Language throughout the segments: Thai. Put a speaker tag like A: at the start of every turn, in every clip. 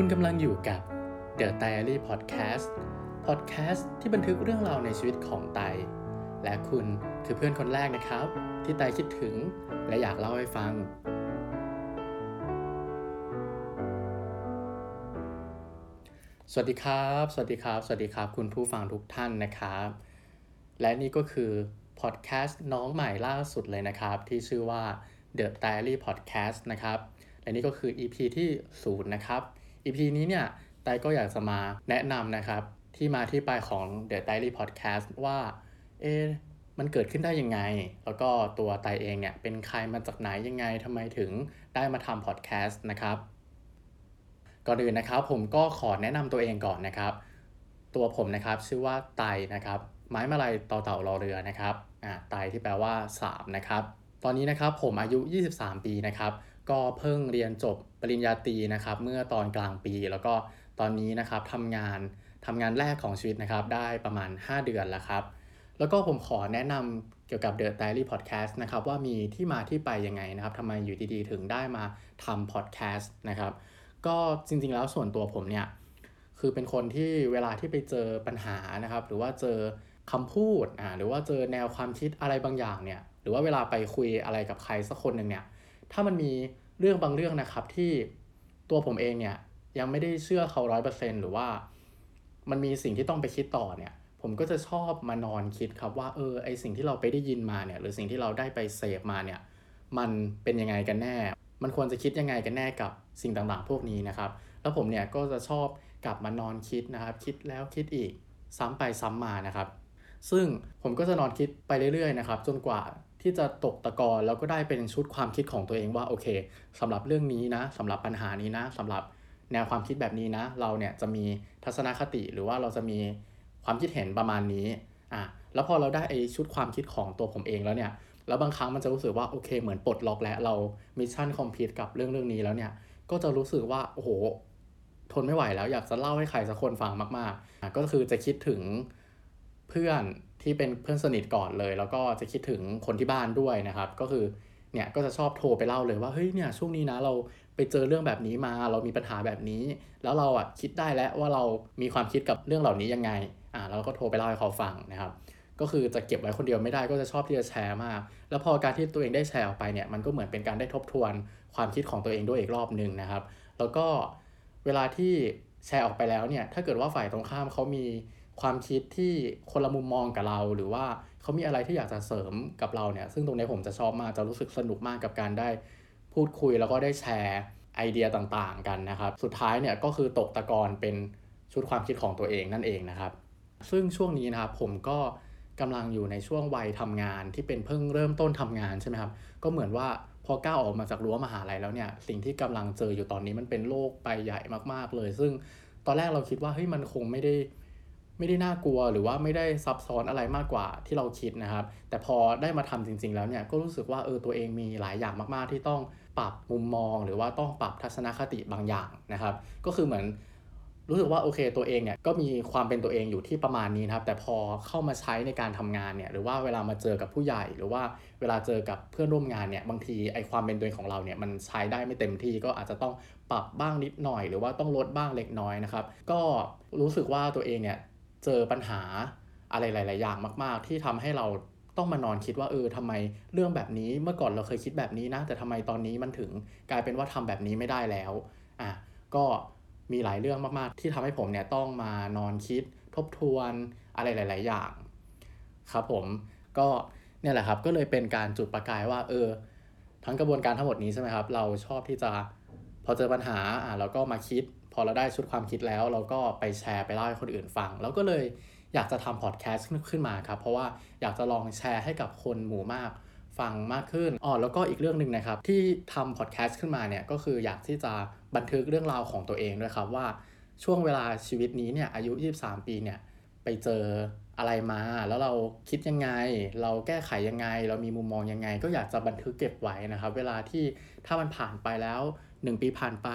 A: คุณกำลังอยู่กับ The Diary Podcast Podcast ที่บันทึกเรื่องราวในชีวิตของไต และคุณคือเพื่อนคนแรกนะครับ ที่ไตคิดถึงและอยากเล่าให้ฟัง สวัสดีครับ สวัสดีครับ สวัสดีครับ คุณผู้ฟังทุกท่านนะครับ และนี่ก็คือพอดแคสต์น้องใหม่ล่าสุดเลยนะครับ ที่ชื่อว่า The Diary Podcast นะครับและนี่ก็คือ EP ที่0นะครับ EP นี้เนี่ยไตก็อยากจะมาแนะนำนะครับ ที่มาที่ไปของ The Diary Podcast ว่าเอ๊ะมันเกิดขึ้นได้ยังไง แล้วก็ตัวไตเองเนี่ยเป็นใครมาจากไหนยังไงทำไมถึงได้มาทำพอดแคสต์นะครับ ก่อนอื่นนะครับผมก็ขอแนะนำตัวเองก่อนนะครับ ตัวผมนะครับชื่อว่าไตนะครับ ไม้มาลัยต่อเต่ารอเรือนะครับอ่าไตที่แปลว่า 3 นะครับ ตอนนี้นะครับผมอายุ 23 ปีนะครับ ก็เพิ่งเรียนจบ ปริญญาตรีนะครับเมื่อตอนกลางปี แล้วก็ตอนนี้นะครับทำงานทำงานแรกของชีวิตนะครับได้ประมาณ 5 เดือนแล้วครับ แล้วก็ผมขอแนะนำเกี่ยวกับ The Diary Podcast นะครับว่ามีที่มาที่ไปยังไงนะครับทำไมอยู่ดีๆถึงได้มาทำ podcast นะครับก็จริงๆแล้วส่วนตัวผมเนี่ยคือเป็นคนที่เวลาที่ไปเจอปัญหานะครับ หรือว่าเจอคำพูดอ่าหรือว่าเจอแนวความคิดอะไรบางอย่างเนี่ยหรือว่าเวลาไปคุยอะไรกับใครสักคนหนึ่งเนี่ยถ้ามันมี เรื่องบางเรื่องนะครับที่ตัวผมเองเนี่ยยังไม่ได้เชื่อเขาร้อยเปอร์เซ็นหรือว่า มันมีสิ่งที่ต้องไปคิดต่อเนี่ย ผมก็จะชอบมานอนคิดครับว่าเออไอสิ่งที่เราไปได้ยินมาเนี่ย หรือสิ่งที่เราได้ไปเสพมาเนี่ย มันเป็นยังไงกันแน่ มันควรจะคิดยังไงกันแน่กับสิ่งต่างๆ พวกนี้นะครับ แล้วผมเนี่ยก็จะชอบกลับมานอนคิดนะครับ คิดแล้วคิดอีกซ้ำไปซ้ำมานะครับ ซึ่งผมก็จะนอนคิดไปเรื่อยๆนะครับ จนกว่า ที่จะตกตะกอนแล้วก็ได้เป็นชุดความคิดของตัวเองว่าโอเคสำหรับเรื่องนี้นะสำหรับปัญหานี้นะสำหรับแนวความคิดแบบนี้นะ เราเนี่ยจะมีทัศนคติหรือว่าเราจะมีความคิดเห็นประมาณนี้อะแล้วพอเราได้ไอชุดความคิดของตัวผมเองแล้วเนี่ยแล้วบางครั้งมันจะรู้สึกว่าโอเค เหมือนปลดล็อกแล้วเราmission complete กับเรื่องเรื่องนี้แล้วเนี่ยก็จะรู้สึกว่าโอ้โหทนไม่ไหวแล้วอยากจะเล่าให้ใครสักคนฟังมากๆก็คือจะคิดถึงเพื่อน ที่เป็นเพื่อนสนิทก่อนเลย แล้วก็จะคิดถึงคนที่บ้านด้วยนะครับ ก็คือเนี่ยก็จะชอบโทรไปเล่าเลยว่าเฮ้ยเนี่ยช่วงนี้นะเราไปเจอเรื่องแบบนี้มา เรามีปัญหาแบบนี้ แล้วเราอะคิดได้แล้วว่าเรามีความคิดกับเรื่องเหล่านี้ยังไงอ่าเราก็โทรไปเล่าให้เขาฟังนะครับ ก็คือจะเก็บไว้คนเดียวไม่ได้ก็จะชอบที่จะแชร์มาก แล้วพอการที่ตัวเองได้แชร์ออกไปเนี่ยมันก็เหมือนเป็นการได้ทบทวนความคิดของตัวเองด้วยอีกรอบหนึ่งนะครับ แล้วก็เวลาที่แชร์ออกไปแล้วเนี่ยถ้าเกิดว่าฝ่ายตรงข้ามเขามี ความคิดที่คนละมุมมองกับเรา หรือว่าเขามีอะไรที่อยากจะเสริมกับเราเนี่ย ซึ่งตรงนี้ผมจะชอบมาก จะรู้สึกสนุกมากกับการได้พูดคุยแล้วก็ได้แชร์ไอเดียต่างๆ กันนะครับ สุดท้ายเนี่ยก็คือตกตะกอนเป็นชุดความคิดของตัวเองนั่นเองนะครับ ซึ่งช่วงนี้นะครับผมก็กำลังอยู่ในช่วงวัยทำงานที่เป็นเพิ่งเริ่มต้นทำงานใช่ไหมครับ ก็เหมือนว่าพอก้าวออกมาจากรั้วมหาลัยแล้วเนี่ย สิ่งที่กำลังเจออยู่ตอนนี้มันเป็นโลกใบใหญ่มากๆเลย ซึ่งตอนแรกเราคิดว่าเฮ้ยมันคงไม่ได้ ไม่ได้น่ากลัวหรือว่าไม่ได้ซับซ้อนอะไรมากกว่าที่เราคิดนะครับ แต่พอได้มาทำจริง ๆ แล้วเนี่ยก็รู้สึกว่าเออตัวเองมีหลายอย่างมากๆ ที่ต้องปรับมุมมอง หรือว่าต้องปรับทัศนคติบางอย่างนะครับ ก็คือเหมือนรู้สึกว่าโอเคตัวเองเนี่ยก็มีความเป็นตัวเองอยู่ที่ประมาณนี้นะครับ แต่พอเข้ามาใช้ในการทำงานเนี่ยหรือว่าเวลามาเจอกับผู้ใหญ่ หรือว่าเวลาเจอกับเพื่อนร่วมงานเนี่ยบางทีไอความเป็นตัวเองของเราเนี่ยมันใช้ได้ไม่เต็มที่ก็อาจจะต้องปรับบ้างนิดหน่อย หรือว่าต้องลดบ้างเล็กน้อยนะครับ ก็รู้สึกว่าตัวเองเนี่ย เจอปัญหาอะไรหลาย ๆ อย่างมาก ๆ ที่ทำให้เราต้องมานอนคิดว่าเออทำไมเรื่องแบบนี้เมื่อก่อนเราเคยคิดแบบนี้นะ แต่ทำไมตอนนี้มันถึงกลายเป็นว่าทำแบบนี้ไม่ได้แล้วอะก็มีหลายเรื่องมาก ๆ ที่ทำให้ผมเนี่ยต้องมานอนคิดทบทวนอะไรหลาย ๆ อย่าง ครับผมก็เนี่ยแหละครับก็เลยเป็นการจุดประกายว่าเออ ทั้งกระบวนการทั้งหมดนี้ใช่ไหมครับ เราชอบที่จะพอเจอปัญหาอ่าเราก็มาคิด พอเราได้ชุดความคิดแล้ว เราก็ไปแชร์ไปเล่าให้คนอื่นฟัง แล้วก็เลยอยากจะทำพอดแคสต์ขึ้นมาครับ เพราะว่าอยากจะลองแชร์ให้กับคนหมู่มากฟังมากขึ้นอ๋อแล้วก็อีกเรื่องหนึ่งนะครับ ที่ทำพอดแคสต์ขึ้นมาเนี่ยก็คืออยากที่จะบันทึกเรื่องราวของตัวเองด้วยครับว่าช่วงเวลาชีวิตนี้เนี่ยอายุ 23 ปีเนี่ยไปเจออะไรมา แล้วเราคิดยังไง เราแก้ไขยังไง เรามีมุมมองยังไง ก็อยากจะบันทึกเก็บไว้นะครับ เวลาที่ถ้ามันผ่านไปแล้ว 1 ปีผ่านไป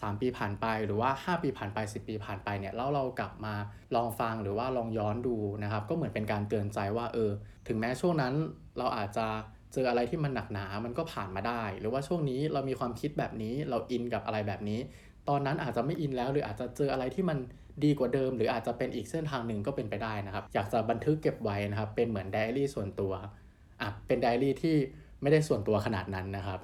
A: 3 ปีผ่านไปหรือว่า 5 ปีผ่านไป 10 ปีผ่านไปเนี่ยแล้วเรากลับมาลองฟังหรือว่าลองย้อนดูนะครับ ก็เหมือนเป็นการเตือนใจว่าเออถึงแม้ช่วงนั้นเราอาจจะเจออะไรที่มันหนักหนา มันก็ผ่านมาได้ หรือว่าช่วงนี้เรามีความคิดแบบนี้เราอินกับอะไรแบบนี้ ตอนนั้นอาจจะไม่อินแล้ว หรืออาจจะเจออะไรที่มันดีกว่าเดิม หรืออาจจะเป็นอีกเส้นทางหนึ่งก็เป็นไปได้นะครับ อยากจะบันทึกเก็บไว้นะครับ เป็นเหมือนไดอารี่ส่วนตัวอะเป็นไดอารี่ที่ไม่ได้ส่วนตัวขนาดนั้นนะครับ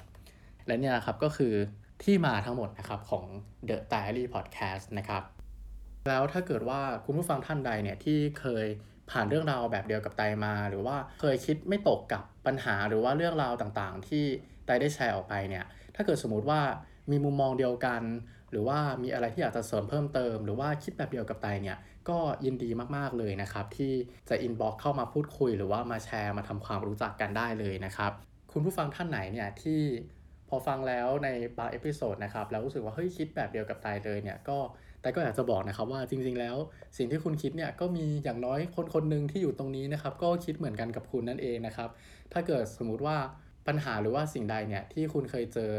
A: และเนี่ยครับก็คือ ที่มาทั้งหมดนะครับของ The Diary Podcast นะครับ แล้วถ้าเกิดว่าคุณผู้ฟังท่านใดเนี่ยที่เคยผ่านเรื่องราวแบบเดียวกับไตมา หรือว่าเคยคิดไม่ตกกับปัญหาหรือว่าเรื่องราวต่างๆ ที่ไตได้แชร์ออกไปเนี่ย ถ้าเกิดสมมติว่ามีมุมมองเดียวกัน หรือว่ามีอะไรที่อยากจะเสริมเพิ่มเติม หรือว่าคิดแบบเดียวกับไตเนี่ย ก็ยินดีมากๆเลยนะครับ ที่จะอินบ็อกเข้ามาพูดคุย หรือว่ามาแชร์มาทำความรู้จักกันได้เลยนะครับ คุณผู้ฟังท่านไหนเนี่ยที่ พอฟังแล้วในบาง episode นะครับแล้วรู้สึกว่าเฮ้ยคิดแบบเดียวกับไตเลยเนี่ยก็แต่ก็อยากจะบอกนะครับว่าจริงๆแล้วสิ่งที่คุณคิดเนี่ยก็มีอย่างน้อยคนคนหนึ่งที่อยู่ตรงนี้นะครับก็คิดเหมือนกันกับคุณนั่นเองนะครับถ้าเกิดสมมุติว่าปัญหาหรือว่าสิ่งใดเนี่ยที่คุณเคยเจอ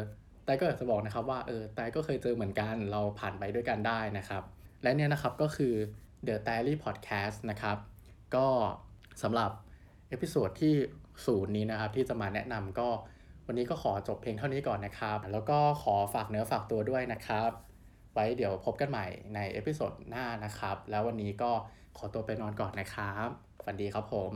A: แต่ก็อยากจะบอกนะครับว่าเออแต่ก็เคยเจอเหมือนกันเราผ่านไปด้วยกันได้นะครับ และเนี่ยนะครับก็คือ The Diary Podcast นะครับก็สำหรับ episode ที่ศูนย์นี้นะครับที่จะมาแนะนำก็ วันนี้ก็ขอจบเพียงเท่านี้ก่อนนะครับ แล้วก็ขอฝากเนื้อฝากตัวด้วยนะครับ ไว้เดี๋ยวพบกันใหม่ใน episode หน้านะครับ แล้ววันนี้ก็ขอตัวไปนอนก่อนนะครับฝันดีครับผม